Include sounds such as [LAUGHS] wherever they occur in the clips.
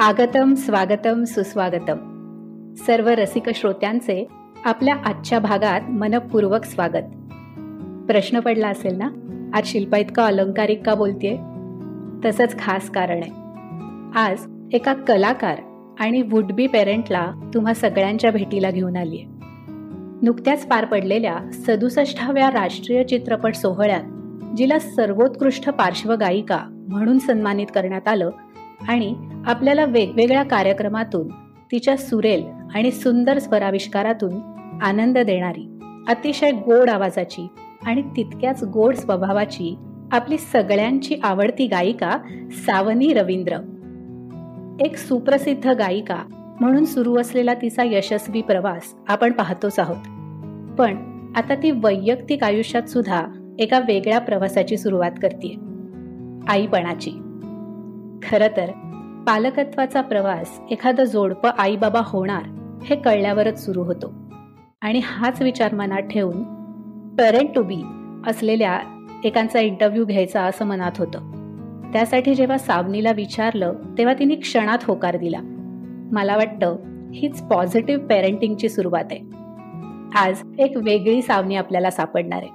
आगतम स्वागतम सुस्वागतम. सर्व रसिक श्रोत्यांचे आपल्या आजच्या भागात मनपूर्वक स्वागत. प्रश्न पडला असेल ना? आज शिल्पा इतका अलंकारिक का बोलतेय? तसंच खास कारण आहे. आज एका कलाकार आणि वुड बी पेरेंटला तुम्हा सगळ्यांच्या भेटीला घेऊन आलीये. नुकत्याच पार पडलेल्या सदुसष्टाव्या राष्ट्रीय चित्रपट सोहळ्यात जिला सर्वोत्कृष्ट पार्श्वगायिका म्हणून सन्मानित करण्यात आलं आणि आपल्याला वेगवेगळ्या कार्यक्रमातून तिच्या सुरेल आणि सुंदर स्वराविष्कारातून आनंद देणारी अतिशय गोड आवाजाची आणि तितक्याच गोड स्वभावाची आपली सगळ्यांची आवडती गायिका सावनी रवींद्र. एक सुप्रसिद्ध गायिका म्हणून सुरू असलेला तिचा यशस्वी प्रवास आपण पाहतोच आहोत. पण आता ती वैयक्तिक आयुष्यात सुद्धा एका वेगळ्या प्रवासाची सुरुवात करते आईपणाची. खर तर पालकत्वाचा प्रवास एखादं जोडपं आईबाबा होणार हे कळल्यावरच सुरू होतो. आणि हाच विचार मनात ठेवून पेरेंट टू बी असलेल्या एकांचा इंटरव्ह्यू घ्यायचा असं मनात होतं. त्यासाठी जेव्हा सावनीला विचारलं तेव्हा तिने क्षणात होकार दिला. मला वाटतं हीच पॉझिटिव्ह पेरेंटिंगची सुरुवात आहे. आज एक वेगळी सावनी आपल्याला सापडणार आहे.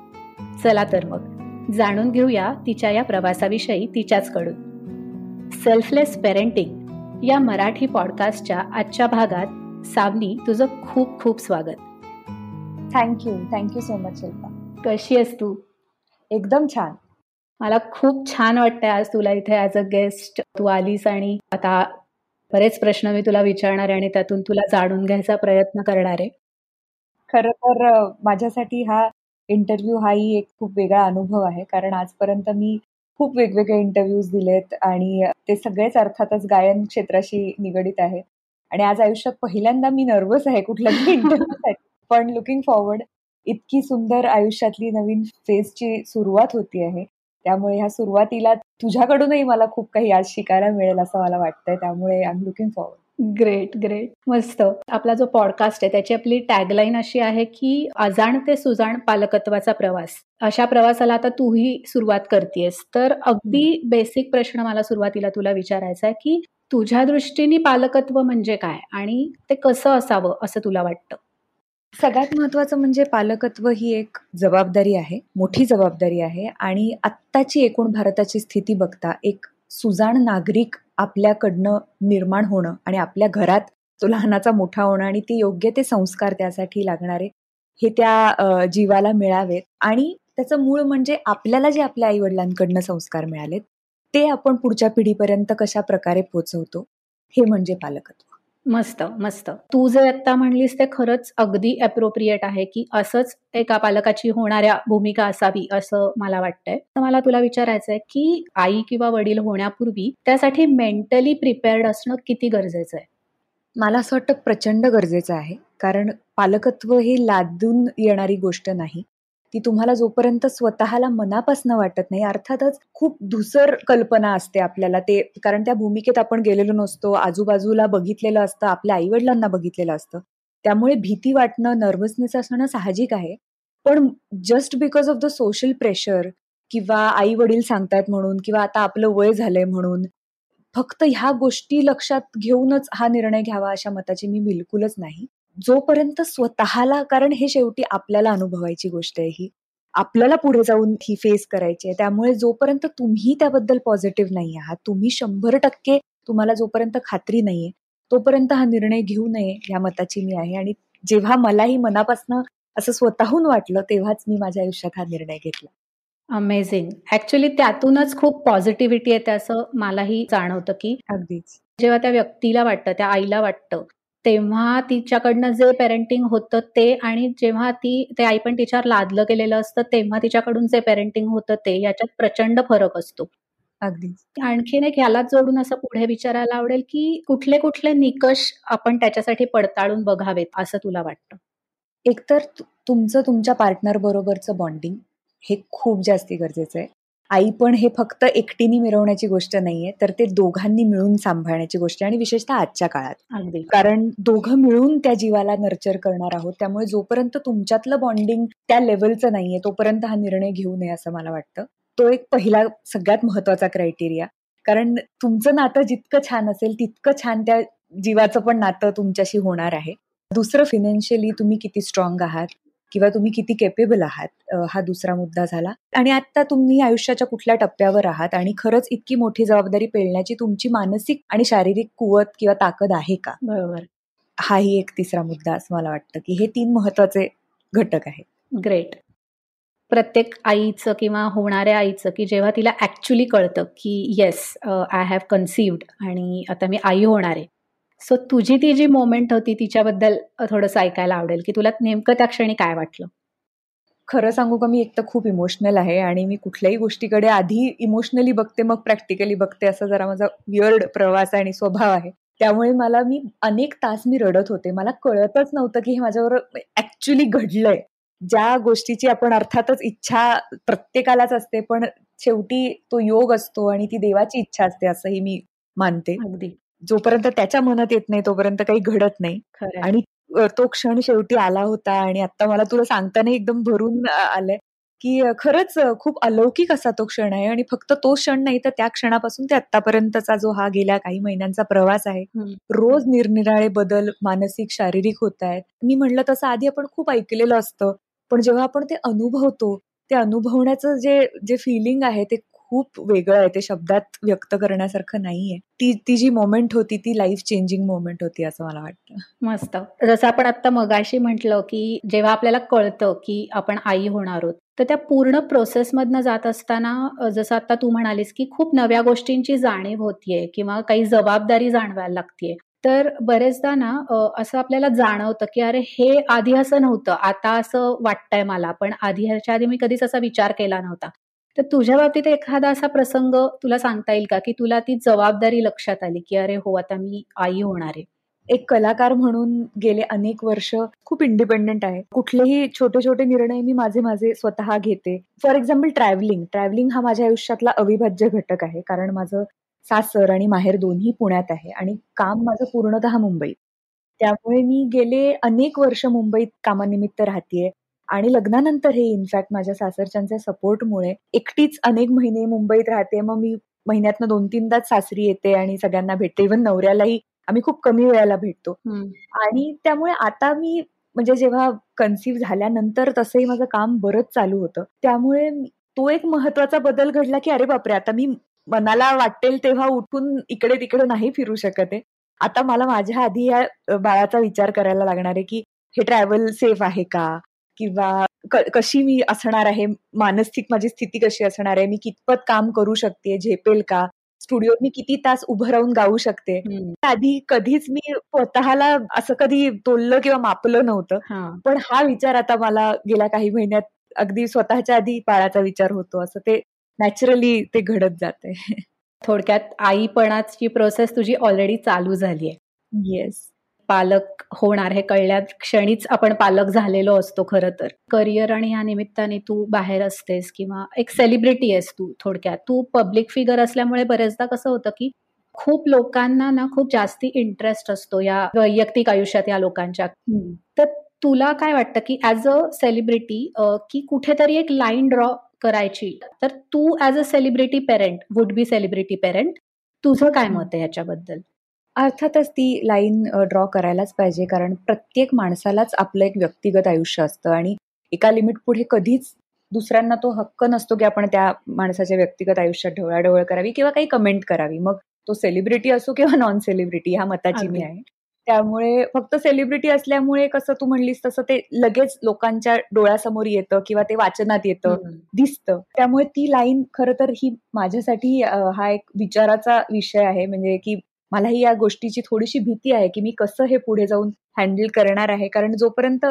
चला तर मग जाणून घेऊया तिच्या या प्रवासाविषयी तिच्याचकडून. सेल्फलेस पेरेंटिंग या मराठी पॉडकास्टच्या आजच्या भागात सावनी तुझं खूप खूप स्वागत. Thank you thank you so much Shilpa कशी आहेस तू? एकदम छान. मला खूप छान वाटतंय आज तुला इथे ऍज अ गेस्ट तू आलीस आणि आता बरेच प्रश्न मी तुला विचारणार आहे आणि त्यातून तुला जाणून घ्यायचा प्रयत्न करणार आहे. खर तर माझ्यासाठी हा इंटरव्ह्यू हाही एक खूप वेगळा अनुभव आहे. कारण आजपर्यंत मी खूप वेगवेगळे इंटरव्ह्यूज दिलेत आणि ते सगळेच अर्थातच गायन क्षेत्राशी निगडीत आहे आणि आज आयुष्यात पहिल्यांदा मी नर्वस आहे कुठल्याही इंटरव्ह्यूसाठी पण लुकिंग फॉरवर्ड इतकी सुंदर आयुष्यातली नवीन फेजची सुरुवात होती आहे. त्यामुळे ह्या सुरुवातीला तुझ्याकडूनही मला खूप काही आज शिकायला मिळेल असं मला वाटतंय. त्यामुळे I am looking forward great great मस्त. आपला जो पॉडकास्ट आहे त्याची आपली टॅगलाईन अशी आहे की अजाण ते सुजाण पालकत्वाचा प्रवास. अशा प्रवासाला आता तूही सुरुवात करतेस तर अगदी बेसिक प्रश्न मला सुरुवातीला तुला विचारायचा आहे की तुझ्या दृष्टीने पालकत्व म्हणजे काय? आणि ते कसं असावं असं तुला वाटतं? सगळ्यात महत्वाचं म्हणजे पालकत्व ही एक जबाबदारी आहे मोठी जबाबदारी आहे. आणि आत्ताची एकूण भारताची स्थिती बघता एक सुजाण नागरिक आपल्याकडनं निर्माण होणं आणि आपल्या घरात तो लहानाचा मोठा होणं आणि ते योग्य ते संस्कार त्यासाठी लागणारे हे त्या जीवाला मिळावेत. आणि त्याचं मूळ म्हणजे आपल्याला जे आपल्या आई वडिलांकडनं संस्कार मिळालेत ते आपण पुढच्या पिढीपर्यंत कशा प्रकारे पोचवतो हे म्हणजे पालकत्व. मस्त मस्त. तू जे आता म्हणलीस ते खरंच अगदी अप्रोप्रिएट आहे की असंच एका पालकाची होणाऱ्या भूमिका असावी असं मला वाटतंय. तर मला तुला विचारायचं आहे की आई किंवा वडील होण्यापूर्वी त्यासाठी मेंटली प्रिपेअर्ड असणं किती गरजेचं आहे? मला असं वाटतं प्रचंड गरजेचं आहे. कारण पालकत्व ही लादून येणारी गोष्ट नाही. ती तुम्हाला जोपर्यंत स्वतःला मनापासून वाटत नाही अर्थातच खूप धुसर कल्पना असते आपल्याला. ते कारण त्या भूमिकेत आपण गेलेलो नसतो आजूबाजूला बघितलेलं असतं आपल्या आईवडिलांना बघितलेलं असतं. त्यामुळे भीती वाटणं नर्वसनेस असणं साहजिक आहे. पण just because of the social pressure किंवा आई वडील सांगतायत म्हणून किंवा आता आपलं वय झालंय म्हणून फक्त ह्या गोष्टी लक्षात घेऊनच हा निर्णय घ्यावा अशा मताची मी बिलकुलच नाही. जोपर्यंत स्वतःला कारण हे शेवटी आपल्याला अनुभवायची गोष्ट आहे ही. आपल्याला पुढे जाऊन ही फेस करायची आहे. त्यामुळे जोपर्यंत तुम्ही त्याबद्दल पॉझिटिव्ह नाही आहात तुम्ही शंभर टक्के तुम्हाला जोपर्यंत खात्री नाहीये तोपर्यंत हा निर्णय घेऊ नये या मताची मी आहे. आणि जेव्हा मलाही मनापासून असं स्वतःहून वाटलं तेव्हाच मी माझ्या आयुष्यात हा निर्णय घेतला. अमेझिंग ऍक्च्युली त्यातूनच खूप पॉझिटिव्हिटी येते असं मलाही जाणवतं की अगदीच. जेव्हा त्या व्यक्तीला वाटतं त्या आईला वाटतं तेव्हा तिच्याकडनं जे पेरेंटिंग होतं ते आणि जेव्हा ती ते आई पण तिच्यावर लादलं गेलेलं असतं तेव्हा तिच्याकडून जे पेरेंटिंग होतं ते याच्यात प्रचंड फरक असतो. अगदी. आणखीन एक ह्यालाच जोडून असं पुढे विचारायला आवडेल की कुठले कुठले निकष आपण त्याच्यासाठी पडताळून बघावेत असं तुला वाटतं? एकतर तुमचं तुमच्या पार्टनर बरोबरचं बॉन्डिंग हे खूप जास्ती गरजेचं आहे. आई पण हे फक्त एकटीने मिरवण्याची गोष्ट नाहीये तर ते दोघांनी मिळून सांभाळण्याची गोष्ट आणि विशेषतः आजच्या काळात. अगदी. कारण दोघं मिळून त्या जीवाला नर्चर करणार आहोत त्यामुळे जोपर्यंत तुमच्यातलं बॉन्डिंग त्या लेवलचं नाहीये तोपर्यंत हा निर्णय घेऊ नये असं मला वाटतं. तो एक पहिला सगळ्यात महत्त्वाचा क्रायटेरिया. कारण तुमचं नातं जितकं छान असेल तितकं छान त्या जीवाचं पण नातं तुमच्याशी होणार आहे. दुसरं फिनान्शियली तुम्ही किती स्ट्रॉंग आहात? किंवा तुम्ही किती केपेबल आहात हा दुसरा मुद्दा झाला. आणि आता तुम्ही आयुष्याच्या कुठल्या टप्प्यावर आहात आणि खरंच इतकी मोठी जबाबदारी पेलण्याची तुमची मानसिक आणि शारीरिक कुवत किंवा ताकद आहे का? बरोबर. हाही एक तिसरा मुद्दा असं मला वाटतं की हे तीन महत्त्वाचे घटक आहेत. ग्रेट प्रत्येक आईचं किंवा होणाऱ्या आईचं की जेव्हा तिला ऍक्च्युली कळतं की येस आय हॅव कन्सिव्ड आणि आता मी आई होणार आहे. सो तुझी ती जी मोमेंट होती तिच्याबद्दल थोडंसं ऐकायला आवडेल की तुला नेमकं त्या क्षणी काय वाटलं? खरं सांगू का मी एक तर खूप इमोशनल आहे आणि मी कुठल्याही गोष्टीकडे आधी इमोशनली बघते मग प्रॅक्टिकली बघते असं जरा माझा विअर्ड प्रवास आणि स्वभाव आहे. त्यामुळे मला मी अनेक तास मी रडत होते. मला कळतच नव्हतं की हे माझ्यावर ऍक्च्युली घडलंय. ज्या गोष्टीची आपण अर्थातच इच्छा प्रत्येकालाच असते पण शेवटी तो योग असतो आणि ती देवाची इच्छा असते असंही मी मानते. अगदी. जोपर्यंत त्याच्या मनात येत नाही तोपर्यंत काही घडत नाही. आणि तो क्षण शेवटी आला होता आणि आता मला तुला सांगताना एकदम भरून आलंय की खरंच खूप अलौकिक असा तो क्षण आहे आणि फक्त तो क्षण नाही तर त्या क्षणापासून ते आतापर्यंतचा जो हा गेल्या काही महिन्यांचा प्रवास आहे रोज निरनिराळे बदल मानसिक शारीरिक होत आहेत. मी म्हटलं तसं आधी आपण खूप ऐकलेलं असतं पण जेव्हा आपण ते अनुभवतो ते अनुभवण्याचं जे जे फिलिंग आहे ते खूप वेगळं आहे ते शब्दात व्यक्त करण्यासारखं नाहीये. ती ती जी मोमेंट होती ती लाईफ चेंजिंग मोमेंट होती असं मला वाटतं. मस्त. जसं आपण आता मगाशी म्हटलं की जेव्हा आपल्याला कळतं की आपण आई होणार आहोत तर त्या पूर्ण प्रोसेसमधनं जात असताना जसं आता तू म्हणालीस की खूप नव्या गोष्टींची जाणीव होतीये किंवा काही जबाबदारी जाणवायला लागतीये. तर बरेचदा ना असं आपल्याला जाणवतं की अरे हे आधी असं नव्हतं आता असं वाटतंय मला पण आधी ह्याच्या आधी मी कधीच असा विचार केला नव्हता. तर तुझ्या बाबतीत एखादा असा प्रसंग तुला सांगता येईल का? की तुला ती जबाबदारी लक्षात आली की अरे हो आता मी आई होणार आहे. एक कलाकार म्हणून गेले अनेक वर्ष खूप इंडिपेंडेंट आहे. कुठलेही छोटे छोटे निर्णय मी माझे माझे स्वतः घेते. फॉर एक्झाम्पल ट्रॅव्हलिंग ट्रॅव्हलिंग हा माझ्या आयुष्यातला अविभाज्य घटक आहे कारण माझं सासर आणि माहेर दोन्ही पुण्यात आहे आणि काम माझं पूर्णतः मुंबईत. त्यामुळे मी गेले अनेक वर्ष मुंबईत कामानिमित्त राहतेय. आणि लग्नानंतर हे इनफॅक्ट माझ्या सासरच्यांच्या सपोर्टमुळे एकटीच अनेक महिने मुंबईत राहते. मग मी महिन्यातनं दोन तीनदाच सासरी येते आणि सगळ्यांना भेटते. इव्हन नवऱ्यालाही आम्ही खूप कमी वेळेला भेटतो. आणि त्यामुळे आता मी म्हणजे जेव्हा कन्सिव्ह झाल्यानंतर तसंही माझं काम बरंच चालू होतं. त्यामुळे तो एक महत्त्वाचा बदल घडला की अरे बापरे आता मी मनाला वाटेल तेव्हा उठून इकडे तिकडे नाही फिरू शकत आहे. आता मला माझ्या आधी या बाळाचा विचार करायला लागणार आहे की हे ट्रॅव्हल सेफ आहे का? किंवा कशी मी असणार आहे? मानसिक माझी स्थिती कशी असणार आहे? मी कितपत काम करू शकते? झेपेल का? स्टुडिओत मी किती तास उभं राहून गाऊ शकते? आधी कधीच मी स्वतःला असं कधी तोललं किंवा मापलं नव्हतं. पण हा विचार आता मला गेल्या काही महिन्यात अगदी स्वतःच्या आधी बाळाचा विचार होतो. असं ते नॅचरली ते घडत जाते थोडक्यात आईपणाची प्रोसेस तुझी ऑलरेडी चालू झाली आहे येस. पालक होणार हे कळल्या क्षणीच आपण पालक झालेलो असतो खरं तर. करिअर आणि या निमित्ताने तू बाहेर असतेस किंवा एक सेलिब्रिटी आहेस तू थोडक्यात. तू पब्लिक फिगर असल्यामुळे बरेचदा कसं होतं की खूप लोकांना ना खूप जास्ती इंटरेस्ट असतो या वैयक्तिक आयुष्यात या लोकांच्या. तर तुला काय वाटतं की ऍज अ सेलिब्रिटी की कुठेतरी एक लाईन ड्रॉ करायची? तर तू as a celebrity parent would be celebrity parent तुझं काय मत आहे याच्याबद्दल? अर्थातच ती लाईन ड्रॉ करायलाच पाहिजे. कारण प्रत्येक माणसालाच आपलं एक व्यक्तिगत आयुष्य असतं आणि एका लिमिट पुढे कधीच दुसऱ्यांना तो हक्क नसतो की आपण त्या माणसाच्या व्यक्तिगत आयुष्यात ढवळाढवळ करावी किंवा काही कमेंट करावी. मग तो सेलिब्रिटी असो किंवा नॉन सेलिब्रिटी ह्या मताची मी आहे. त्यामुळे फक्त सेलिब्रिटी असल्यामुळे कसं तू म्हणलीस तसं ते लगेच लोकांच्या डोळ्यासमोर येतं किंवा ते वाचनात येतं दिसतं. त्यामुळे ती लाईन खरं तर ही माझ्यासाठी हा एक विचाराचा विषय आहे. म्हणजे की मलाही या गोष्टीची थोडीशी भीती आहे की मी कसं हे पुढे जाऊन हँडल करणार आहे. कारण जोपर्यंत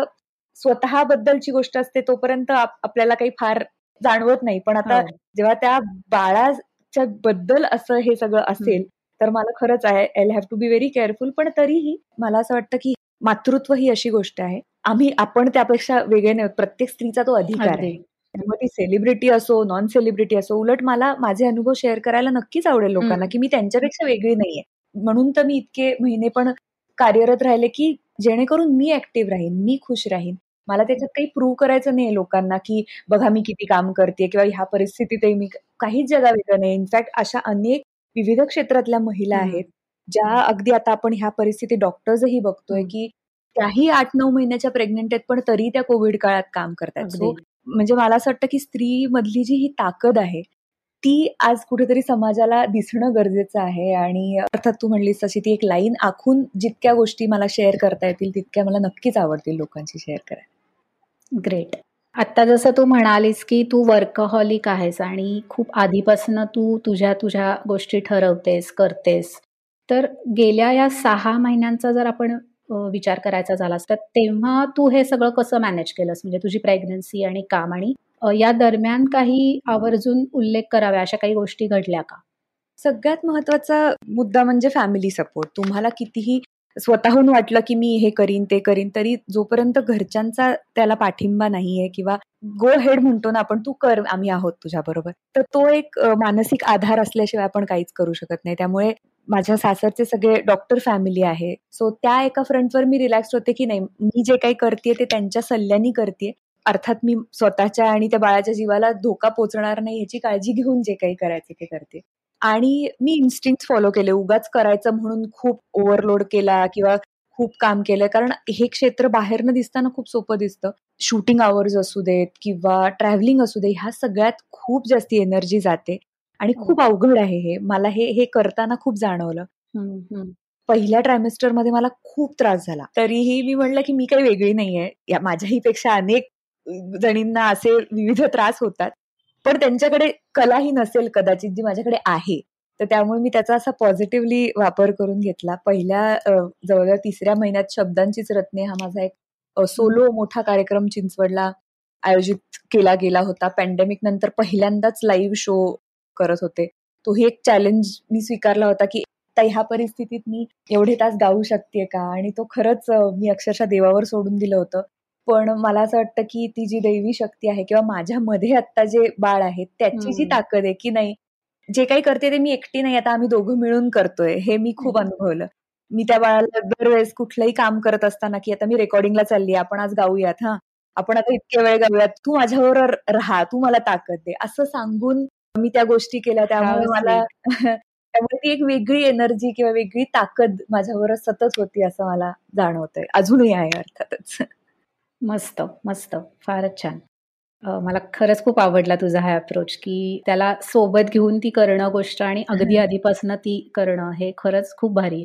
स्वतःबद्दलची गोष्ट असते तोपर्यंत आपल्याला काही फार जाणवत नाही. पण आता हो. जेव्हा त्या बाळाच्या बद्दल असं हे सगळं असेल तर मला खरंच आहे I have to be very careful पण तरीही मला असं वाटतं की मातृत्व ही अशी गोष्ट आहे. आम्ही आपण त्यापेक्षा वेगळे नाही प्रत्येक स्त्रीचा तो अधिकार आहे. त्यामुळे ती सेलिब्रिटी असो नॉन सेलिब्रिटी असो उलट मला माझे अनुभव शेअर करायला नक्कीच आवडेल लोकांना की मी त्यांच्यापेक्षा वेगळी नाहीये. म्हणून तर मी इतके महिने पण कार्यरत राहिले की जेणेकरून मी ऍक्टिव्ह राहीन मी खुश राहीन. मला त्याच्यात काही प्रूव्ह करायचं नाही लोकांना की बघा मी किती काम करते किंवा ह्या परिस्थितीतही मी काहीच जगा वेगळं नाही. इनफॅक्ट अशा अनेक विविध क्षेत्रातल्या महिला आहेत ज्या अगदी आता आपण ह्या परिस्थिती डॉक्टर्सही बघतोय की त्याही आठ नऊ महिन्याच्या प्रेग्नेंट आहेत पण तरी त्या कोविड काळात काम करतात म्हणजे मला असं वाटतं की स्त्री मधली जी ही ताकद आहे ती आज कुठेतरी समाजाला दिसणं गरजेचं आहे आणि अर्थात तू म्हणलीस तशी ती एक लाईन आखून जितक्या गोष्टी मला शेअर करता येतील तितक्या मला नक्कीच आवडतील लोकांशी शेअर करायला. ग्रेट. आता जसं तू म्हणालीस की तू वर्कहॉलिक आहेस आणि खूप आधीपासून तू तुझ्या तुझ्या गोष्टी ठरवतेस करतेस. तर गेल्या या सहा महिन्यांचा जर आपण विचार करायचा झालास तर तेव्हा तू हे सगळं कसं मॅनेज केलंस? म्हणजे तुझी प्रेग्नन्सी आणि काम आणि या दरम्यान काही आवर्जून उल्लेख कराव्या अशा काही गोष्टी घडल्या का? सगळ्यात महत्त्वाचा मुद्दा म्हणजे फॅमिली सपोर्ट तुम्हाला कितीही स्वतःहून वाटलं की मी हे करीन ते करीन तरी जोपर्यंत घरच्यांचा त्याला पाठिंबा नाहीये किंवा गो हेड म्हणतो ना आपण तू कर आम्ही आहोत तुझ्या बरोबर तर तो एक मानसिक आधार असल्याशिवाय आपण काहीच करू शकत नाही. त्यामुळे माझ्या सासरचे सगळे डॉक्टर फॅमिली आहे. सो त्या एका फ्रंटवर मी रिलॅक्स होते की नाही मी जे काही करते ते त्यांच्या सल्ल्यानी करते अर्थात मी स्वतःच्या आणि त्या बाळाच्या जीवाला धोका पोचणार नाही याची काळजी घेऊन जे काही करायचे ते करते. आणि मी इन्स्टिंक्ट फॉलो केले. उगाच करायचं म्हणून खूप ओव्हरलोड केला किंवा खूप काम केलंय कारण हे क्षेत्र बाहेरनं दिसताना खूप सोपं दिसतं. शूटिंग आवर्स असू देत किंवा ट्रॅव्हलिंग असू दे ह्या सगळ्यात खूप जास्ती एनर्जी जाते. आणि हो. खूप अवघड आहे हे. मला हे हे करताना खूप जाणवलं. पहिल्या ट्रायमेस्टरमध्ये मला खूप त्रास झाला. तरीही मी म्हणलं की मी काही वेगळी नाहीये. या माझ्याही पेक्षा अनेक जणींना असे विविध त्रास होतात. पण त्यांच्याकडे कला ही नसेल कदाचित जी माझ्याकडे आहे. तर त्यामुळे मी त्याचा असा पॉझिटिव्हली वापर करून घेतला. पहिल्या जवळजवळ तिसऱ्या महिन्यात शब्दांचीच रत्ने हा माझा एक सोलो मोठा कार्यक्रम चिंचवडला आयोजित केला गेला होता. पॅन्डेमिक नंतर पहिल्यांदाच लाईव्ह शो करत होते. तोही एक चॅलेंज मी स्वीकारला होता की ह्या परिस्थितीत मी एवढे तास गाऊ शकते का? आणि तो खरंच मी अक्षरशः देवावर सोडून दिलं होतं. पण मला असं वाटतं की ती जी दैवी शक्ती आहे किंवा माझ्यामध्ये आता जे बाळ आहे त्याची जी ताकद आहे की नाही जे काही करते ते मी एकटी नाही आता आम्ही दोघं मिळून करतोय हे मी खूप अनुभवलं. मी त्या बाळाला दरवेळेस कुठलंही काम करत असताना की आता मी रेकॉर्डिंगला चालली आपण आज गाऊयात हा. आपण आता इतके वेळ गाऊयात तू माझ्याबरोबर राहा तू मला ताकद दे असं सांगून मी त्या गोष्टी केल्या. त्यामुळे मला [LAUGHS] त्यामुळे ती एक वेगळी एनर्जी किंवा वेगळी ताकद माझ्याबरोबर सतत होती असं मला जाणवतंय. अजूनही आहे अर्थातच. मस्त मस्त. फारच छान. मला खरंच खूप आवडला तुझा हा अप्रोच की त्याला सोबत घेऊन ती करणं गोष्ट आणि अगदी आधीपासून ती करणं हे खरंच खूप भारी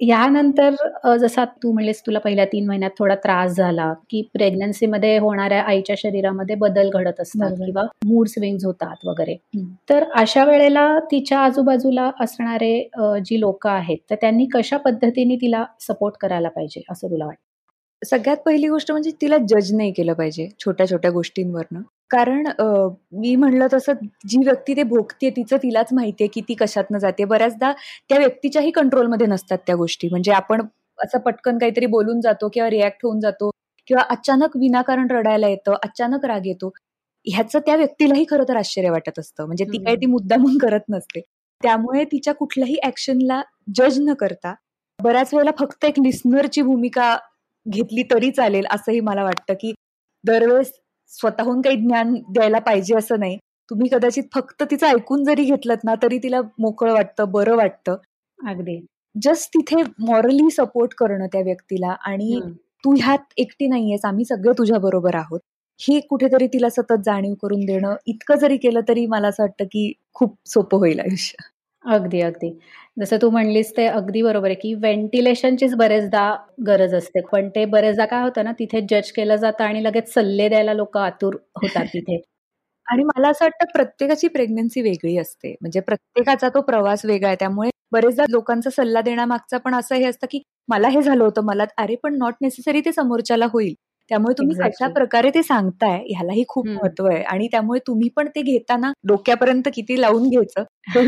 यानंतर जसा तू म्हणलीस तुला पहिल्या तीन महिन्यात थोडा त्रास झाला की प्रेग्नन्सीमध्ये होणाऱ्या आईच्या शरीरामध्ये बदल घडत असतात किंवा मूड स्विंग्स होतात वगैरे. तर अशा वेळेला तिच्या आजूबाजूला असणारे जी लोक आहेत तर त्यांनी कशा पद्धतीने तिला सपोर्ट करायला पाहिजे असं तुला वाटतं? सगळ्यात पहिली गोष्ट म्हणजे तिला जज नाही केलं पाहिजे छोट्या छोट्या गोष्टींवरनं. कारण मी म्हणलं तसं जी व्यक्ती ते भोगते तिचं तिलाच माहितीये की ती कशातनं जाते बऱ्याचदा त्या व्यक्तीच्याही कंट्रोलमध्ये नसतात त्या गोष्टी. म्हणजे आपण असं पटकन काहीतरी बोलून जातो किंवा रिॲक्ट होऊन जातो किंवा अचानक विनाकारण रडायला येतं अचानक राग येतो. ह्याचं त्या व्यक्तीलाही खरं तर आश्चर्य वाटत असतं. म्हणजे ती काही ती मुद्दामून करत नसते. त्यामुळे तिच्या कुठल्याही ऍक्शनला जज न करता बऱ्याच वेळेला फक्त एक लिस्नरची भूमिका घेतली तरी चालेल असंही मला वाटतं की दरवेळेस स्वतःहून काही ज्ञान द्यायला पाहिजे असं नाही. तुम्ही कदाचित फक्त तिचं ऐकून जरी घेतलं ना तरी तिला मोकळं वाटतं बरं वाटतं. अगदी. जस्ट तिथे मॉरली सपोर्ट करणं त्या व्यक्तीला आणि तू ह्यात एकटी नाहीयेस आम्ही सगळे तुझ्या बरोबर आहोत. ही कुठेतरी तिला सतत जाणीव करून देणं इतकं जरी केलं तरी मला असं वाटतं की खूप सोपं होईल आयुष्य. अगदी, अगदी. जसं तू म्हणलीस ते अगदी बरोबर आहे, की व्हेंटिलेशनचीच बरेचदा गरज असते. पण ते बरेचदा काय होतं ना, तिथे जज केलं जातं आणि लगेच सल्ले द्यायला लोक आतुर होतात [LAUGHS] तिथे. आणि मला असं वाटतं प्रत्येकाची प्रेग्नन्सी वेगळी असते. म्हणजे प्रत्येकाचा तो प्रवास वेगळा आहे. त्यामुळे बरेचदा लोकांचा सल्ला देण्यामागचा पण असं हे असतं, की मला हे झालं होतं, मला अरे पण नॉट नेसेसरी ते समोरच्याला होईल. त्यामुळे तुम्ही कशा प्रकारे ते सांगताय ह्यालाही खूप महत्त्व आहे. आणि त्यामुळे तुम्ही पण ते घेताना डोक्यापर्यंत किती लावून घ्यायचं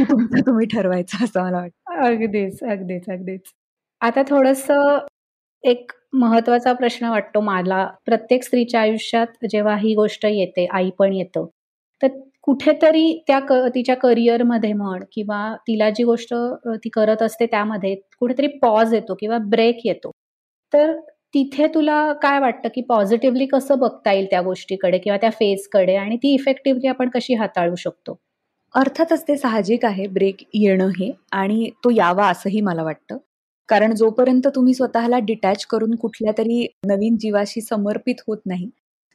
तुमचं तुम्ही ठरवायचं असं मला वाटतं. अगदीच अगदीच अगदीच. आता थोडस एक महत्त्वाचा प्रश्न वाटतो मला. प्रत्येक स्त्रीच्या आयुष्यात जेव्हा ही गोष्ट येते आई पण येतं तर कुठेतरी त्या तिच्या करिअरमध्ये म्हण किंवा तिला जी गोष्ट ती करत असते त्यामध्ये कुठेतरी पॉज येतो किंवा ब्रेक येतो. तर तिथे तुला काय वाटतं की पॉझिटिव्हली कसं बघता येईल त्या गोष्टीकडे किंवा त्या फेजकडे आणि ती इफेक्टिव्हली आपण कशी हाताळू शकतो? अर्थातच ते साहजिक आहे ब्रेक येणं हे. आणि तो यावा असंही मला वाटतं. कारण जोपर्यंत तुम्ही स्वतःला डिटॅच करून कुठल्या तरी नवीन जीवाशी समर्पित होत नाही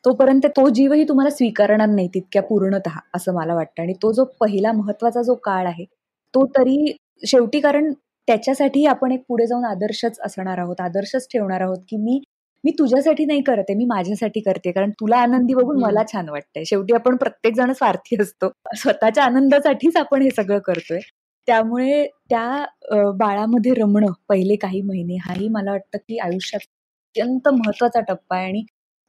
तोपर्यंत तो जीवही तुम्हाला स्वीकारणार नाही तितक्या पूर्णत असं मला वाटतं. आणि तो जो पहिला महत्त्वाचा जो काळ आहे तो तरी शेवटी कारण त्याच्यासाठी आपण एक पुढे जाऊन आदर्शच असणार आहोत आदर्शच ठेवणार आहोत की मी मी तुझ्यासाठी नाही करते मी माझ्यासाठी करते. कारण तुला आनंदी बघून मला छान वाटतंय. शेवटी आपण प्रत्येक जण स्वार्थी असतो. स्वतःच्या आनंदासाठीच आपण हे सगळं करतोय. त्यामुळे त्या बाळामध्ये रमणं पहिले काही महिने हाही मला वाटतं की आयुष्यात अत्यंत महत्त्वाचा टप्पा आहे. आणि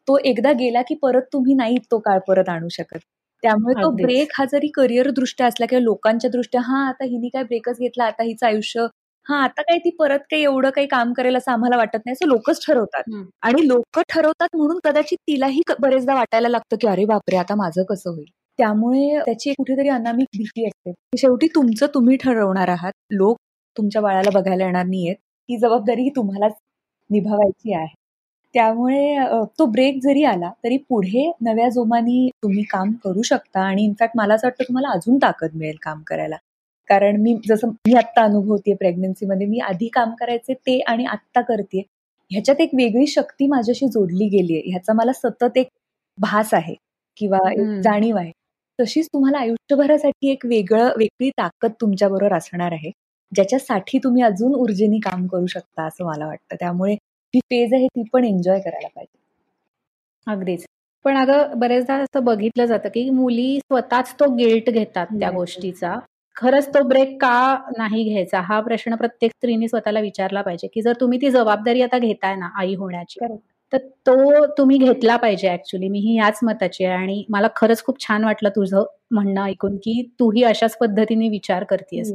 तो एकदा गेला की परत तुम्ही नाही तो काळ परत आणू शकत. त्यामुळे तो ब्रेक हा जरी करिअर दृष्ट्या असला किंवा लोकांच्या दृष्ट्या हा आता हिने काय ब्रेकच घेतला आता हिचं आयुष्य हा आता काय ती परत काही एवढं काही काम करेल असं आम्हाला वाटत नाही असं लोकच ठरवतात. आणि लोक ठरवतात म्हणून कदाचित तिलाही बरेचदा वाटायला लागतं की अरे बापरे आता माझं कसं होईल? त्यामुळे त्याची कुठेतरी अनामिक भीती असते. शेवटी तुमचं तुम्ही ठरवणार आहात. लोक तुमच्या बाळाला बघायला येणार नाहीयेत. ती जबाबदारी ही तुम्हालाच निभावायची आहे. त्यामुळे तो ब्रेक जरी आला तरी पुढे नव्या जोमानी तुम्ही काम करू शकता. आणि इनफॅक्ट मला असं वाटतं तुम्हाला अजून ताकद मिळेल काम करायला. कारण मी जसं मी आत्ता अनुभवते प्रेग्नन्सीमध्ये मी आधी काम करायचे ते आणि आत्ता करते ह्याच्यात एक वेगळी शक्ती माझ्याशी जोडली गेली आहे ह्याचा मला सतत एक भास आहे किंवा जाणीव आहे. तशीच तुम्हाला आयुष्यभरासाठी एक वेगळं वेगळी ताकद तुमच्याबरोबर असणार आहे ज्याच्यासाठी तुम्ही अजून ऊर्जेने काम करू शकता असं मला वाटतं. त्यामुळे ती फेज आहे ती पण एन्जॉय करायला पाहिजे. अगदीच. पण अगं बरेचदा असं बघितलं जातं की मुली स्वतःच तो गिल्ट घेतात त्या गोष्टीचा. खरंच तो ब्रेक का नाही घ्यायचा? हा प्रश्न प्रत्येक स्त्रीने स्वतःला विचारला पाहिजे की जर तुम्ही ती जबाबदारी आता घेताय ना आई होण्याची तर तो तुम्ही घेतला पाहिजे ऍक्च्युली मी ही याच मताची आहे आणि मला खरंच खूप छान वाटलं तुझं म्हणणं ऐकून की तूही अशाच पद्धतीने विचार करतेस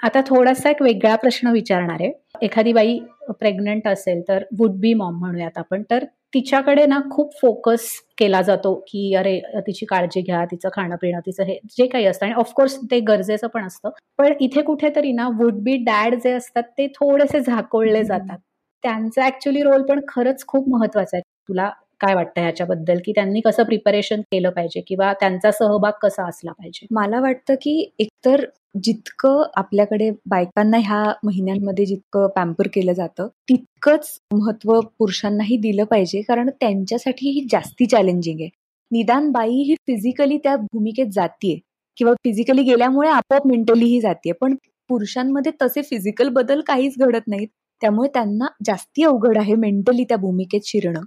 आता थोडासा एक वेगळा प्रश्न विचारणार आहे. एखादी बाई प्रेग्नंट असेल तर वुड बी मॉम म्हणूयात आपण. तर तिच्याकडे ना खूप फोकस केला जातो की अरे तिची काळजी घ्या तिचं खाणं पिणं तिचं हे जे काही असतं. आणि ऑफकोर्स ते गरजेचं पण असतं. पण इथे कुठेतरी ना वुड बी डॅड जे असतात ते थोडेसे झाकोळले जातात. त्यांचा ऍक्च्युली रोल पण खरंच खूप महत्त्वाचा आहे. तुला काय वाटतं ह्याच्याबद्दल? की त्यांनी कसं प्रिपरेशन केलं पाहिजे? किंवा त्यांचा सहभाग कसा असला पाहिजे? मला वाटतं की एकतर जितकं आपल्याकडे बायकांना ह्या महिन्यांमध्ये जितकं पॅम्पर केलं जातं तितकंच महत्त्व पुरुषांनाही दिलं पाहिजे. कारण त्यांच्यासाठी ही जास्ती चॅलेंजिंग आहे. निदान बाई ही फिजिकली त्या भूमिकेत जातीये. किंवा फिजिकली गेल्यामुळे आपोआप मेंटलीही जाते पण पुरुषांमध्ये तसे फिजिकल बदल काहीच घडत नाहीत. त्यामुळे त्यांना जास्ती अवघड आहे मेंटली त्या भूमिकेत शिरणं.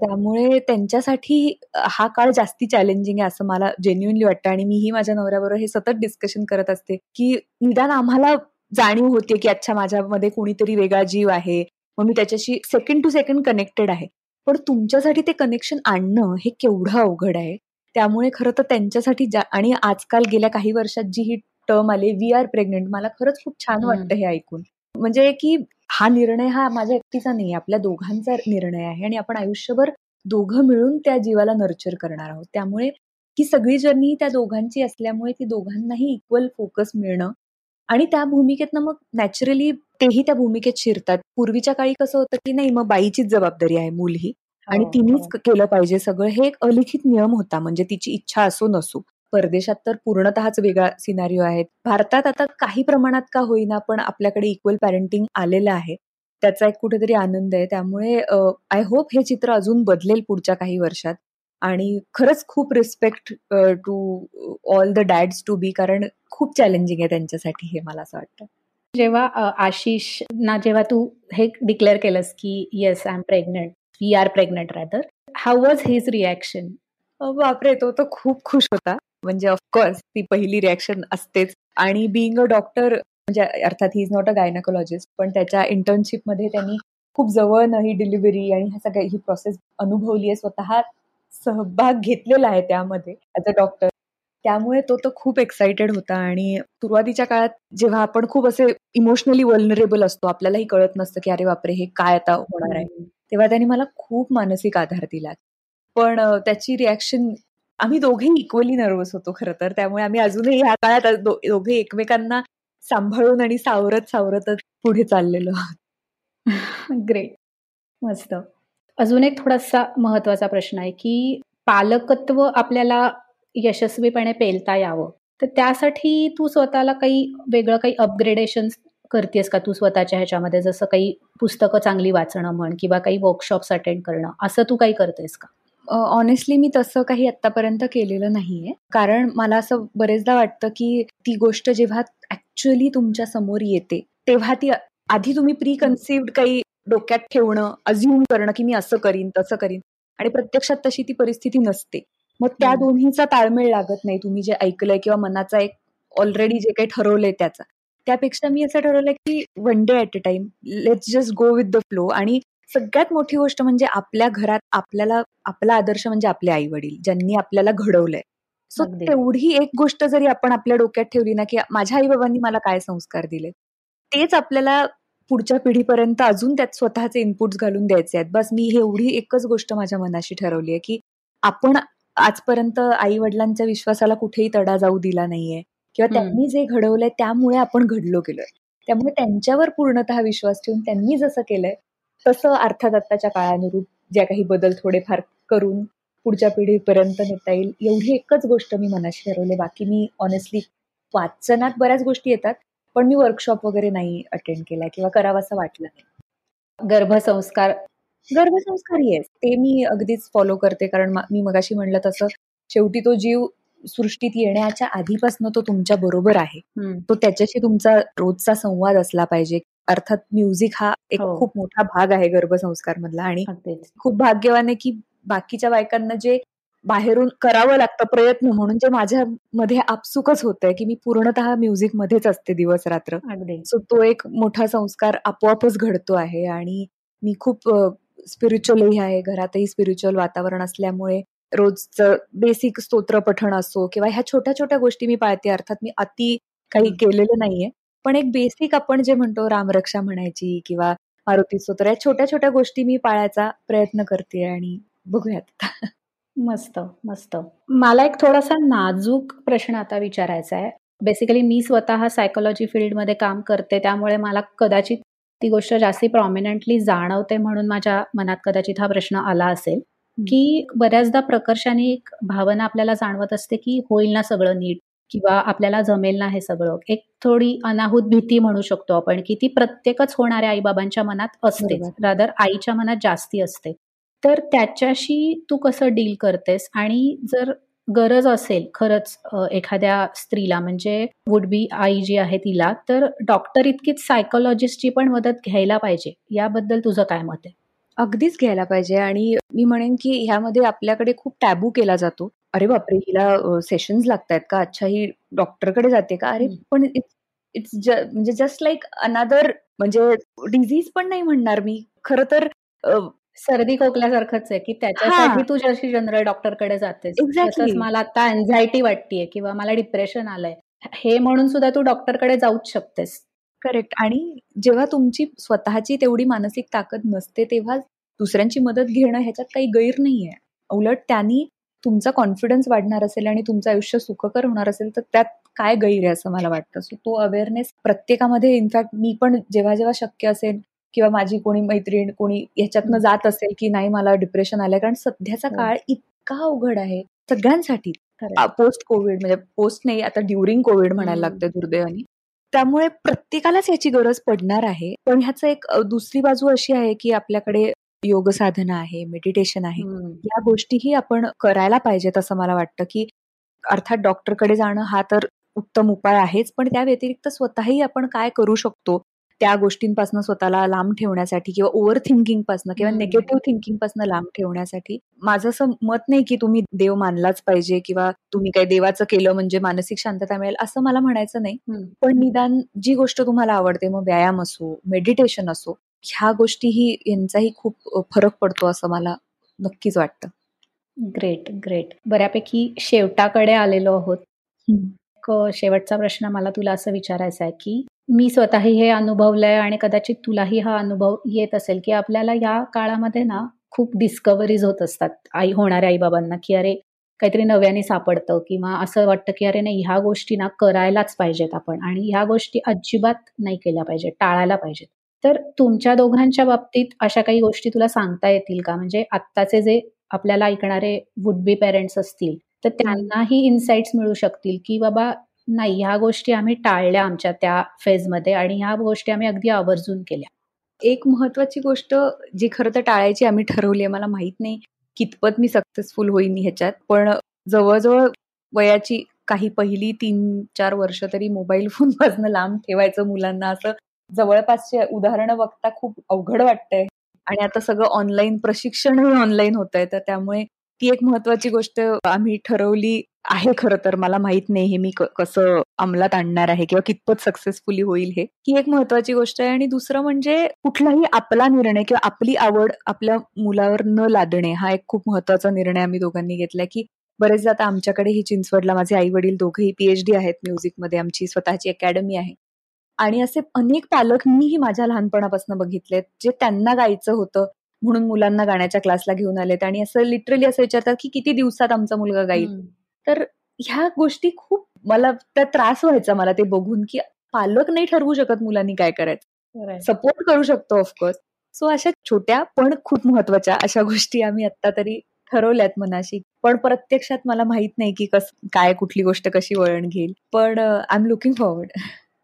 त्यामुळे त्यांच्यासाठी हा काळ जास्ती चॅलेंजिंग आहे असं मला जेन्युनली वाटतं. आणि मीही माझ्या नवऱ्याबरोबर हे सतत डिस्कशन करत असते की निदान आम्हाला जाणीव होते की अच्छा माझ्यामध्ये कोणीतरी वेगळा जीव आहे. मग मी त्याच्याशी सेकंड टू सेकंड कनेक्टेड आहे. पण तुमच्यासाठी ते कनेक्शन आणणं हे केवढं अवघड आहे. त्यामुळे खरं तर त्यांच्यासाठी आणि आजकाल गेल्या काही वर्षात जी ही टर्म आली वी आर प्रेग्नेंट मला खरंच खूप छान वाटतं हे ऐकून. म्हणजे की हा निर्णय हा माझ्या एकटीचा नाही आपल्या दोघांचा निर्णय आहे आणि आपण आयुष्यभर दोघं मिळून त्या जीवाला नर्चर करणार आहोत. त्यामुळे ही सगळी जर्नी त्या दोघांची असल्यामुळे ती दोघांनाही इक्वल फोकस मिळणं आणि त्या भूमिकेतनं मग नॅचरली तेही त्या भूमिकेत शिरतात. पूर्वीच्या काळी कसं होतं की नाही मग बाईचीच जबाबदारी आहे मूल ही आणि हो, तिनेच हो. केलं पाहिजे सगळं. हे एक अलिखित नियम होता म्हणजे तिची इच्छा असो नसो. परदेशात तर पूर्णतःच वेगळा सिनारिओ आहे. भारतात आता काही प्रमाणात का होईना पण आपल्याकडे इक्वल पॅरेंटिंग आलेलं आहे. त्याचा एक कुठेतरी आनंद आहे. त्यामुळे आय होप हे चित्र अजून बदलेल पुढच्या काही वर्षात. आणि खरंच खूप respect to all the dads to be कारण खूप चॅलेंजिंग आहे त्यांच्यासाठी हे मला असं वाटतं. जेव्हा आशिष ना जेव्हा तू हे डिक्लेअर केलंस की yes I am pregnant we are pregnant rather how was his reaction बापरे तो तर खूप खुश होता. म्हणजे ऑफकोर्स ती पहिली रिॲक्शन असतेच. आणि बिईंग अ डॉक्टर म्हणजे अर्थात he is not a gynaecologist पण त्याच्या इंटर्नशिपमध्ये त्यांनी खूप जवळ ही डिलिव्हरी आणि ह्या सगळ्या ही प्रोसेस अनुभवली आहे स्वतः सहभाग घेतलेला आहे त्यामध्ये ऍज अ डॉक्टर त्यामुळे तो तर खूप एक्साइटेड होता आणि सुरुवातीच्या काळात जेव्हा आपण खूप असे इमोशनली वल्नरेबल असतो आपल्यालाही कळत नसतं की अरे बापरे हे काय आता होणार आहे? तेव्हा त्यांनी मला खूप मानसिक आधार दिला. पण त्याची रिॲक्शन आम्ही दोघेही इक्वली नर्वस होतो खरं तर. त्यामुळे आम्ही अजूनही ह्या काळात दोघे एकमेकांना सांभाळून आणि सावरत सावरतच पुढे चाललेलो ग्रेट मस्त. अजून एक थोडासा महत्त्वाचा प्रश्न आहे की पालकत्व आपल्याला यशस्वीपणे पेलता यावं. तर त्यासाठी तू स्वतःला काही वेगळं काही अपग्रेडेशन करतेस का? तू स्वतःच्या ह्याच्यामध्ये जसं काही पुस्तकं चांगली वाचणं म्हण किंवा काही वर्कशॉप्स अटेंड करणं. असं तू काही करतेस का? ऑनेस्टली मी तसं काही आतापर्यंत केलेलं नाहीये. कारण मला असं बरेचदा वाटतं की ती गोष्ट जेव्हा ऍक्च्युअली तुमच्यासमोर येते तेव्हा ती आधी तुम्ही प्री कन्सिव्ड काही डोक्यात ठेवणं अज्युम करणं की मी असं करीन तसं करीन आणि प्रत्यक्षात तशी ती परिस्थिती नसते. मग त्या दोन्हीचा ताळमेळ लागत नाही तुम्ही जे ऐकलंय किंवा मनाचा एक ऑलरेडी जे काही ठरवलंय त्याचा. त्यापेक्षा मी असं ठरवलंय की one day at a time let's just go with the flow आणि सगळ्यात मोठी गोष्ट म्हणजे आपल्या घरात आपल्याला आपला आदर्श म्हणजे आपले आई वडील ज्यांनी आपल्याला घडवलंय. सो तेवढी एक गोष्ट जरी आपण आपल्या डोक्यात ठेवली ना की माझ्या आई बाबांनी मला काय संस्कार दिले तेच आपल्याला पुढच्या पिढीपर्यंत अजून त्यात स्वतःचे इनपुट्स घालून द्यायचे आहेत. बस मी एवढी एकच गोष्ट माझ्या मनाशी ठरवली आहे की आपण आजपर्यंत आई वडिलांच्या विश्वासाला कुठेही तडा जाऊ दिला नाहीये किंवा त्यांनी जे घडवलंय त्यामुळे आपण घडलो गेलोय. त्यामुळे त्यांच्यावर पूर्णतः विश्वास ठेवून त्यांनी जसं केलंय तसं अर्थात आत्ताच्या काळानुरूप ज्या काही बदल थोडेफार करून पुढच्या पिढीपर्यंत नेता येईल एवढी एकच गोष्ट मी मनाशी ठरवली बाकी मी ऑनेस्टली वाचनात बऱ्याच गोष्टी येतात पण मी वर्कशॉप वगैरे नाही अटेंड केला किंवा करावं असं वाटलं नाही. गर्भसंस्कार. गर्भसंस्कार येस ते मी अगदीच फॉलो करते कारण मी मगाशी म्हणलं तसं शेवटी तो जीव सृष्टीत येण्याच्या आधीपासून तो तुमच्या बरोबर आहे. तो त्याच्याशी तुमचा रोजचा संवाद असला पाहिजे. अर्थात म्युझिक हा एक हो. खूप मोठा भाग आहे गर्भसंस्कार मधला आणि खूप भाग्यवान आहे की बाकीच्या बायकांना जे बाहेरून करावं लागतं प्रयत्न म्हणून जे माझ्या मध्ये आपसुकच होतंय की मी पूर्णतः म्युझिक मध्येच असते दिवस रात्र सो तो एक मोठा संस्कार आपोआपच घडतो आहे आणि मी खूप स्पिरिच्युअलही आहे. घरातही स्पिरिच्युअल वातावरण असल्यामुळे रोजचं बेसिक स्तोत्र पठण असो किंवा ह्या छोट्या छोट्या गोष्टी मी पाळते. अर्थात मी अति काही केलेलं नाहीये. पण एक बेसिक आपण जे म्हणतो रामरक्षा म्हणायची किंवा मारुती स्तोत्र या छोट्या छोट्या गोष्टी मी पाळायचा प्रयत्न करते आणि बघूयात मस्त मस्त. मला एक थोडासा नाजूक प्रश्न आता विचारायचा आहे. बेसिकली मी स्वतः सायकोलॉजी फील्डमध्ये काम करते त्यामुळे मला कदाचित ती गोष्ट जास्ती प्रॉमिनंटली जाणवते म्हणून माझ्या मनात कदाचित हा प्रश्न आला असेल. की बऱ्याचदा प्रकर्षाने एक भावना आपल्याला जाणवत असते की होईल ना सगळं नीट. किंवा आपल्याला जमेल ना हे सगळं. एक थोडी अनाहूत भीती म्हणू शकतो आपण की ती प्रत्येकच होणाऱ्या आईबाबांच्या मनात असते रादर आईच्या मनात जास्ती असते. तर त्याच्याशी तू कसं डील करतेस? आणि जर गरज असेल खरंच एखाद्या स्त्रीला म्हणजे वुड बी आई जी आहे तिला तर डॉक्टर इतकीच सायकोलॉजिस्टची पण मदत घ्यायला पाहिजे. याबद्दल तुझं काय मत आहे? अगदीच घ्यायला पाहिजे. आणि मी म्हणेन की ह्यामध्ये आपल्याकडे खूप टॅबू केला जातो. अरे बापरे हिला सेशन्स लागतायत का? अच्छा ही डॉक्टरकडे जाते का? अरे पण इट्स म्हणजे जस्ट लाईक अनादर म्हणजे डिझीज पण नाही म्हणणार मी. खर तर सर्दी खोकल्यासारखंच आहे की त्याच्यासाठी तू जशी जनरल डॉक्टरकडे जातेस. मला आता एन्झायटी वाटतेय किंवा मला डिप्रेशन आलंय. हे म्हणून सुद्धा तू डॉक्टरकडे जाऊच शकतेस. करेक्ट आणि जेव्हा तुमची स्वतःची तेवढी मानसिक ताकद नसते तेव्हा दुसऱ्यांची मदत घेणं ह्याच्यात काही गैर नाहीये. उलट त्यांनी तुमचा कॉन्फिडन्स वाढणार असेल आणि तुमचं आयुष्य सुखकर होणार असेल तर त्यात काय गैर आहे असं मला वाटतं? सो तो अवेअरनेस प्रत्येकामध्ये इनफॅक्ट मी पण जेव्हा जेव्हा शक्य असेल किंवा माझी कोणी मैत्रीण कोणी ह्याच्यातनं जात असेल की नाही मला डिप्रेशन आलंय कारण सध्याचा हो. काळ इतका अवघड आहे सगळ्यांसाठी. पोस्ट कोविड म्हणजे पोस्ट नाही आता ड्युरिंग कोविड म्हणायला लागतं दुर्दैवानी. त्यामुळे प्रत्येकालाच याची गरज पडणार आहे. पण ह्याचं एक दुसरी बाजू अशी आहे की आपल्याकडे योग साधना आहे मेडिटेशन आहे या गोष्टीही आपण करायला पाहिजेत असं मला वाटतं की अर्थात डॉक्टरकडे जाणं हा तर उत्तम उपाय आहेच पण त्या व्यतिरिक्त स्वतःही आपण काय करू शकतो त्या गोष्टींपासून स्वतःला लांब ठेवण्यासाठी किंवा ओव्हर थिंकिंग पासन किंवा निगेटिव्ह थिंकिंगपासून लांब ठेवण्यासाठी माझं असं मत नाही की तुम्ही देव मानलाच पाहिजे किंवा तुम्ही काही देवाचं केलं म्हणजे मानसिक शांतता मिळेल असं मला म्हणायचं नाही. पण निदान जी गोष्ट तुम्हाला आवडते मग व्यायाम असो मेडिटेशन असो ह्या गोष्टीही यांचाही खूप फरक पडतो असं मला नक्कीच वाटतं. Great great. बऱ्यापैकी शेवटाकडे आलेलो आहोत. शेवटचा प्रश्न मला तुला असं विचारायचा आहे की मी स्वतःही हे अनुभवलंय आणि कदाचित तुलाही हा अनुभव येत असेल की आपल्याला या काळामध्ये ना खूप डिस्कवरीज होत असतात. आई होणाऱ्या आईबाबांना की अरे काहीतरी नव्याने सापडतं किंवा असं वाटतं की अरे नाही ह्या गोष्टी ना करायलाच पाहिजेत आपण आणि ह्या गोष्टी अजिबात नाही केल्या पाहिजेत टाळायला पाहिजेत. तर तुमच्या दोघांच्या बाबतीत अशा काही गोष्टी तुला सांगता येतील का? म्हणजे आत्ताचे जे आपल्याला ऐकणारे वुड बी पेरेंट्स असतील तर त्यांनाही इन्साइट्स मिळू शकतील की बाबा नाही ह्या गोष्टी आम्ही टाळल्या आमच्या त्या फेजमध्ये आणि ह्या गोष्टी आम्ही अगदी आवर्जून केल्या. एक महत्वाची गोष्ट जी खरं तर टाळायची आम्ही ठरवली आहे मला माहीत नाही कितपत मी सक्सेसफुल होईन ह्याच्यात पण जवळजवळ वयाची काही पहिली तीन चार वर्ष तरी मोबाईल फोनपासून लांब ठेवायचं मुलांना असं जवळपासचे उदाहरणं बघता खूप अवघड वाटतंय. आणि आता सगळं ऑनलाईन प्रशिक्षणही ऑनलाईन होत आहे तर त्यामुळे ती एक महत्वाची गोष्ट आम्ही ठरवली आहे खरं तर. मला माहीत नाही हे मी कसं अंमलात आणणार आहे किंवा कितपत सक्सेसफुली होईल हे. ही एक महत्वाची गोष्ट आहे आणि दुसरं म्हणजे कुठलाही आपला निर्णय किंवा आपली आवड आपल्या मुलावर न लादणे हा एक खूप महत्त्वाचा निर्णय आम्ही दोघांनी घेतलाय की बरेचदा आता आमच्याकडे ही चिंचवडला माझे आई वडील दोघेही पीएचडी आहेत म्युझिकमध्ये. आमची स्वतःची अकॅडमी आहे. आणि असे अनेक पालक मीही माझ्या लहानपणापासून बघितलेत जे त्यांना गायचं होतं म्हणून मुलांना गाण्याच्या क्लासला घेऊन आलेत आणि असं लिटरली असं विचारतात की किती दिवसात आमचा मुलगा गाईल? तर ह्या गोष्टी खूप मला त्या त्रास व्हायचा मला ते बघून की पालक नाही ठरवू शकत मुलांनी काय करायचं. सपोर्ट करू शकतो ऑफकोर्स सो अशा छोट्या पण खूप महत्त्वाच्या अशा गोष्टी आम्ही आता तरी ठरवल्यात मनाशी. पण प्रत्यक्षात मला माहीत नाही की कस काय कुठली गोष्ट कशी वळण घेईल. पण आय एम लुकिंग फॉरवर्ड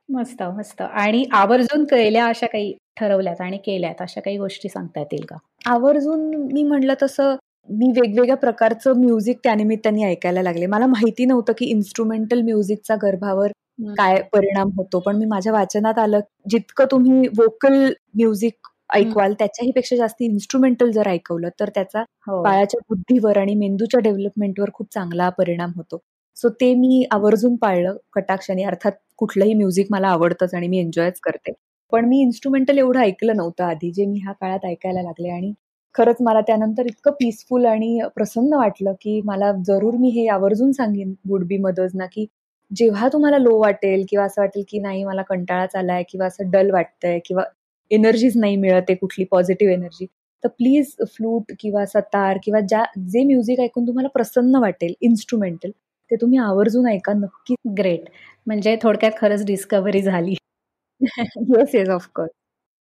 मस्त मस्त. आणि आवर्जून केल्या अशा काही ठरवल्यात आणि केल्यात अशा काही गोष्टी सांगता येतील का? आवर्जून मी म्हणलं तसं मी वेगवेगळ्या प्रकारचं म्युझिक त्यानिमित्ताने ऐकायला लागले. मला माहिती नव्हतं की इन्स्ट्रुमेंटल म्युझिकचा गर्भावर काय परिणाम होतो पण मी माझ्या वाचनात आलं. जितकं तुम्ही वोकल म्युझिक ऐकवाल त्याच्याही पेक्षा जास्त इन्स्ट्रुमेंटल जर ऐकवलं तर त्याचा हो. बाळाच्या बुद्धीवर आणि मेंदूच्या डेव्हलपमेंटवर खूप चांगला परिणाम होतो. सो ते मी आवर्जून पाळलं कटाक्षाने. अर्थात कुठलंही म्युझिक मला आवडतंच आणि मी एन्जॉयच करते. पण मी इन्स्ट्रुमेंटल एवढं ऐकलं नव्हतं आधी जे मी ह्या काळात ऐकायला लागले. आणि खरंच मला त्यानंतर इतकं पीसफुल आणि प्रसन्न वाटलं की मला जरूर मी हे आवर्जून सांगेन वुड बी मदर्स ना की जेव्हा तुम्हाला लो वाटेल किंवा असं वाटेल की नाही मला कंटाळाच आलाय किंवा असं डल वाटतंय किंवा एनर्जीज नाही मिळत आहे कुठली पॉझिटिव्ह एनर्जी तर प्लीज फ्लूट किंवा सतार किंवा ज्या जे म्युझिक ऐकून तुम्हाला प्रसन्न वाटेल इन्स्ट्रुमेंटल ते तुम्ही आवर्जून ऐका नक्की ग्रेट म्हणजे थोडक्यात खरंच डिस्कव्हरी झाली. येस येस ऑफकोर्स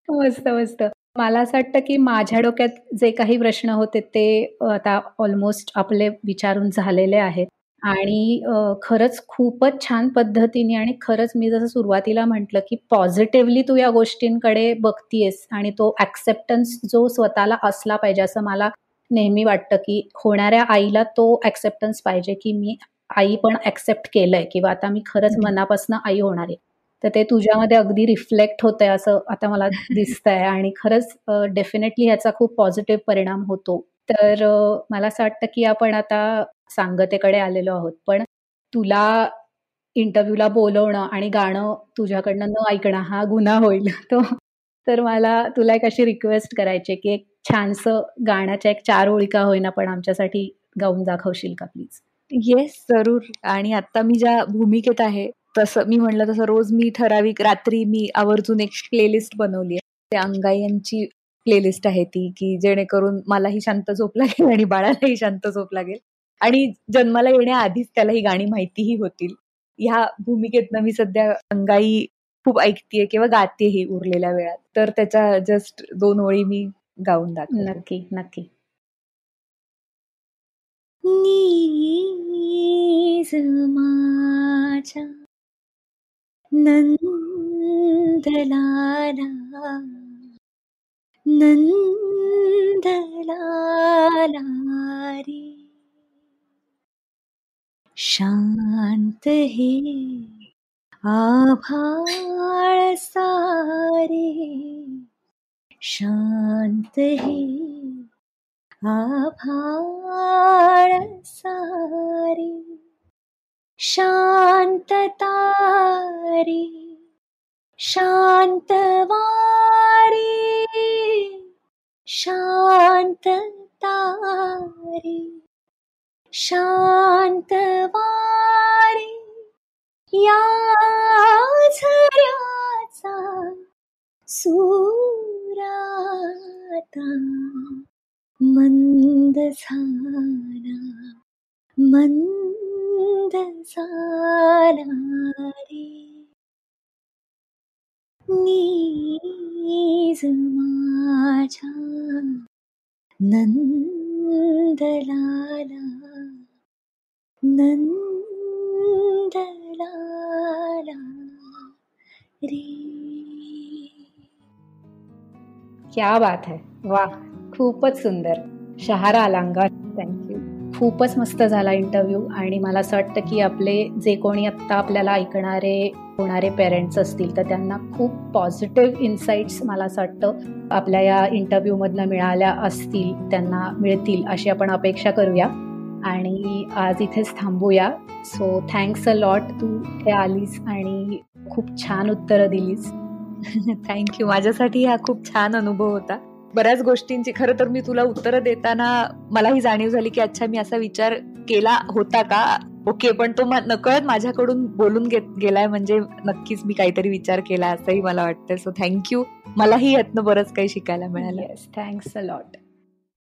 मस्त मस्त. मला असं वाटतं की माझ्या डोक्यात जे काही प्रश्न होते ते आता ऑलमोस्ट आपले विचारून झालेले आहेत. आणि खरंच खूपच छान पद्धतीने आणि खरंच मी जसं सुरुवातीला म्हटलं की पॉझिटिव्हली तू या गोष्टींकडे बघतीयस आणि तो ऍक्सेप्टन्स जो स्वतःला असला पाहिजे असं मला नेहमी वाटतं की होणाऱ्या आईला तो ऍक्सेप्टन्स पाहिजे की मी आई पण ऍक्सेप्ट केलंय किंवा आता मी खरंच मनापासून आई होणार आहे. तर ते तुझ्यामध्ये अगदी रिफ्लेक्ट होतंय असं आता मला दिसतंय. [LAUGHS] आणि खरंच डेफिनेटली ह्याचा खूप पॉझिटिव्ह परिणाम होतो. तर मला असं वाटतं की आपण आता सांगतेकडे आलेलो आहोत. पण तुला इंटरव्ह्यूला बोलवणं आणि गाणं तुझ्याकडनं न ऐकणं हा गुन्हा होईल. [LAUGHS] तो तर मला तुला एक अशी रिक्वेस्ट करायची की एक छानसं गाण्याच्या एक चार ओळी होईना पण आमच्यासाठी गाऊन दाखवशील का प्लीज येस जरूर. आणि आता मी ज्या भूमिकेत आहे तसं मी म्हणलं तसं रोज मी ठराविक रात्री मी आवर्जून एक प्लेलिस्ट बनवली आहे. अंगाई प्लेलिस्ट आहे ती की जेणेकरून मलाही शांत झोप लागेल आणि बाळालाही शांत झोप लागेल. आणि जन्माला येण्याआधीच त्याला ही गाणी माहितीही होतील. ह्या भूमिकेतनं मी सध्या अंगाई खूप ऐकतेय किंवा गातेही उरलेल्या वेळात. तर त्याच्या जस्ट दोन ओळी मी गाऊन दाखव नक्की नक्की. नीज माझ्या नंदलाला नंदलाला रे. शांत हे आभाळ सारे. शांत हे अभा शान्तताी शान्तवारी शान्ती शान्तवारी या सूराता। मंद झाला मंद झाला रे। नीज माझ्या नंदलाला नंदलाला क्या बात है वाह। खूपच सुंदर. शहारा अलंगा थँक्यू खूपच मस्त झाला इंटरव्ह्यू आणि मला असं वाटतं की आपले जे कोणी आत्ता आपल्याला ऐकणारे होणारे पेरेंट्स असतील तर त्यांना खूप पॉझिटिव्ह इन्साइट्स मला असं वाटतं आपल्या या इंटरव्ह्यूमधनं मिळाल्या असतील त्यांना मिळतील अशी आपण अपेक्षा करूया. आणि आज इथेच थांबूया. सो थँक्स अ लॉट तू इथे आलीस आणि खूप छान उत्तरं दिलीस. [LAUGHS] थँक्यू माझ्यासाठी हा खूप छान अनुभव होता. बऱ्याच गोष्टींची. खरं तर मी तुला उत्तर देताना मलाही जाणीव झाली की अच्छा मी असा विचार केला होता का? ओके पण तो नकळत माझ्याकडून बोलून घेत गेलाय म्हणजे नक्कीच मी काहीतरी विचार केला असंही मला वाटतं सो थँक्यू मलाही यातनं बरंच काही शिकायला मिळालं. Thanks a lot